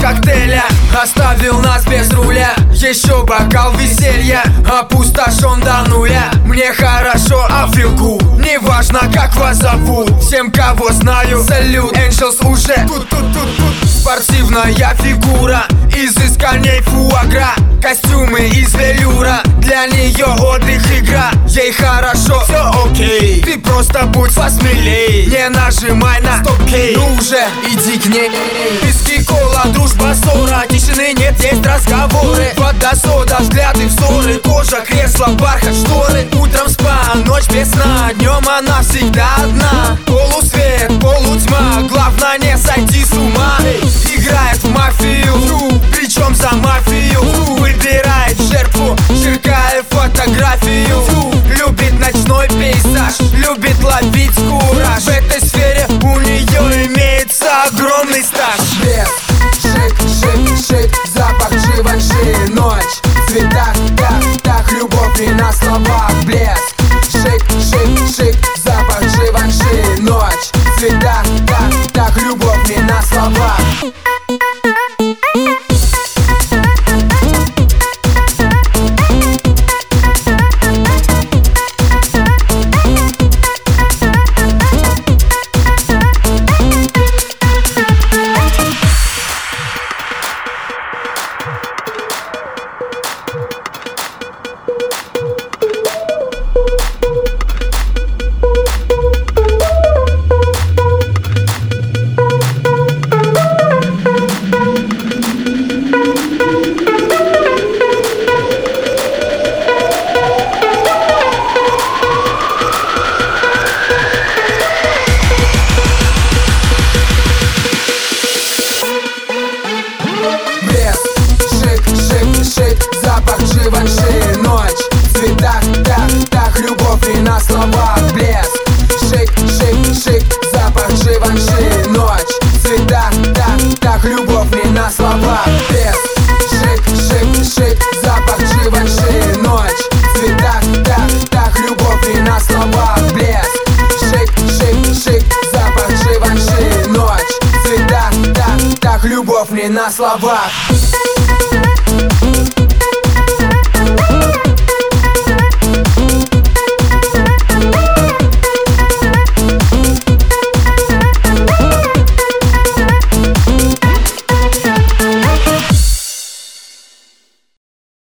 Коктейля Оставил нас без руля. Еще бокал веселья. Опустошен до нуля. Мне хорошо, а филку Неважно, как вас зовут. Всем, кого знаю, салют Angels уже. Тут, тут, тут, тут. Спортивная фигура. Изысканней фуагра. Костюмы из велюра. Для нее отдых игра. Ей хорошо, все окей. Ты просто будь посмелей. Не нажимай на стоп-кей. Ну уже, иди к ней. Виски, кола, дружба, Тишины нет, есть разговоры. Вода, сода, взгляды, взоры Кожа, кресло, бархат, шторы. Утром спа, ночь без сна. Днем она всегда одна. Полусвет, полутьма. Главное не сойти с ума. Играет в мафию. Причем за мафию? Выбирает жертву. Черкает фотографию. Любит ночной пейзаж. Любит ловить кураж. В этой сфере у нее имеется огромный стаж. Шик, шик Запах Живанши, ночь В цветах, так, так, любовь и на словах Блеск, шик, шик, шик Запах Живанши, ночь В цветах, так, так, любовь не на словах на словах